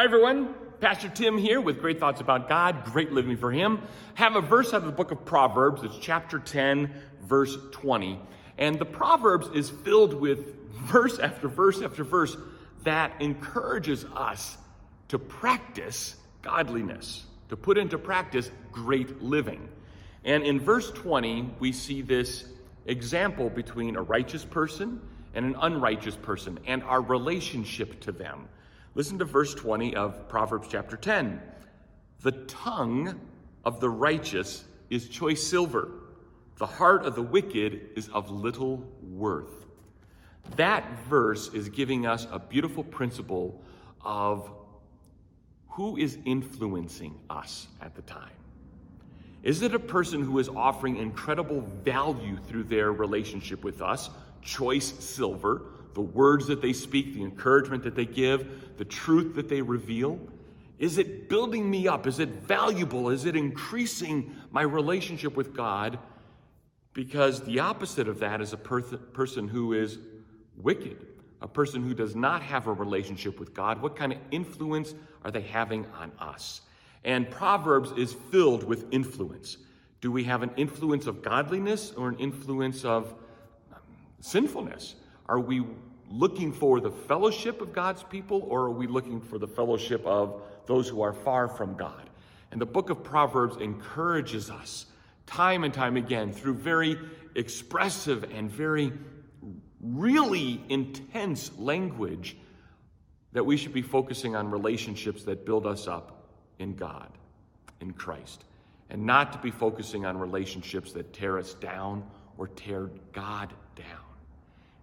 Hi, everyone. Pastor Tim here with great thoughts about God, great living for Him. Have a verse out of the book of Proverbs. It's chapter 10, verse 20. And the Proverbs is filled with verse after verse after verse that encourages us to practice godliness, to put into practice great living. And in verse 20, we see this example between a righteous person and an unrighteous person and our relationship to them. Listen to verse 20 of Proverbs chapter 10. The tongue of the righteous is choice silver, the heart of the wicked is of little worth. That verse is giving us a beautiful principle of who is influencing us at the time. Is it a person who is offering incredible value through their relationship with us, choice silver, the words that they speak, the encouragement that they give, the truth that they reveal? Is it building me up? Is it valuable? Is it increasing my relationship with God? Because the opposite of that is a per- person who is wicked, a person who does not have a relationship with God. What kind of influence are they having on us? And Proverbs is filled with influence. Do we have an influence of godliness or an influence of sinfulness? Are we looking for the fellowship of God's people or are we looking for the fellowship of those who are far from God? And the book of Proverbs encourages us time and time again through very expressive and very really intense language that we should be focusing on relationships that build us up in God, in Christ, and not to be focusing on relationships that tear us down or tear God down.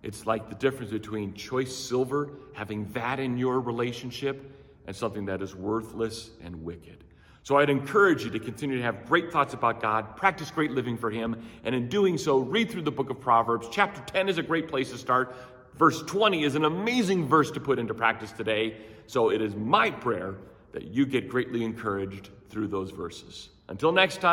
It's like the difference between choice silver, having that in your relationship, and something that is worthless and wicked. So I'd encourage you to continue to have great thoughts about God, practice great living for Him, and in doing so, read through the book of Proverbs. Chapter 10 is a great place to start. Verse 20 is an amazing verse to put into practice today. So it is my prayer that you get greatly encouraged through those verses. Until next time.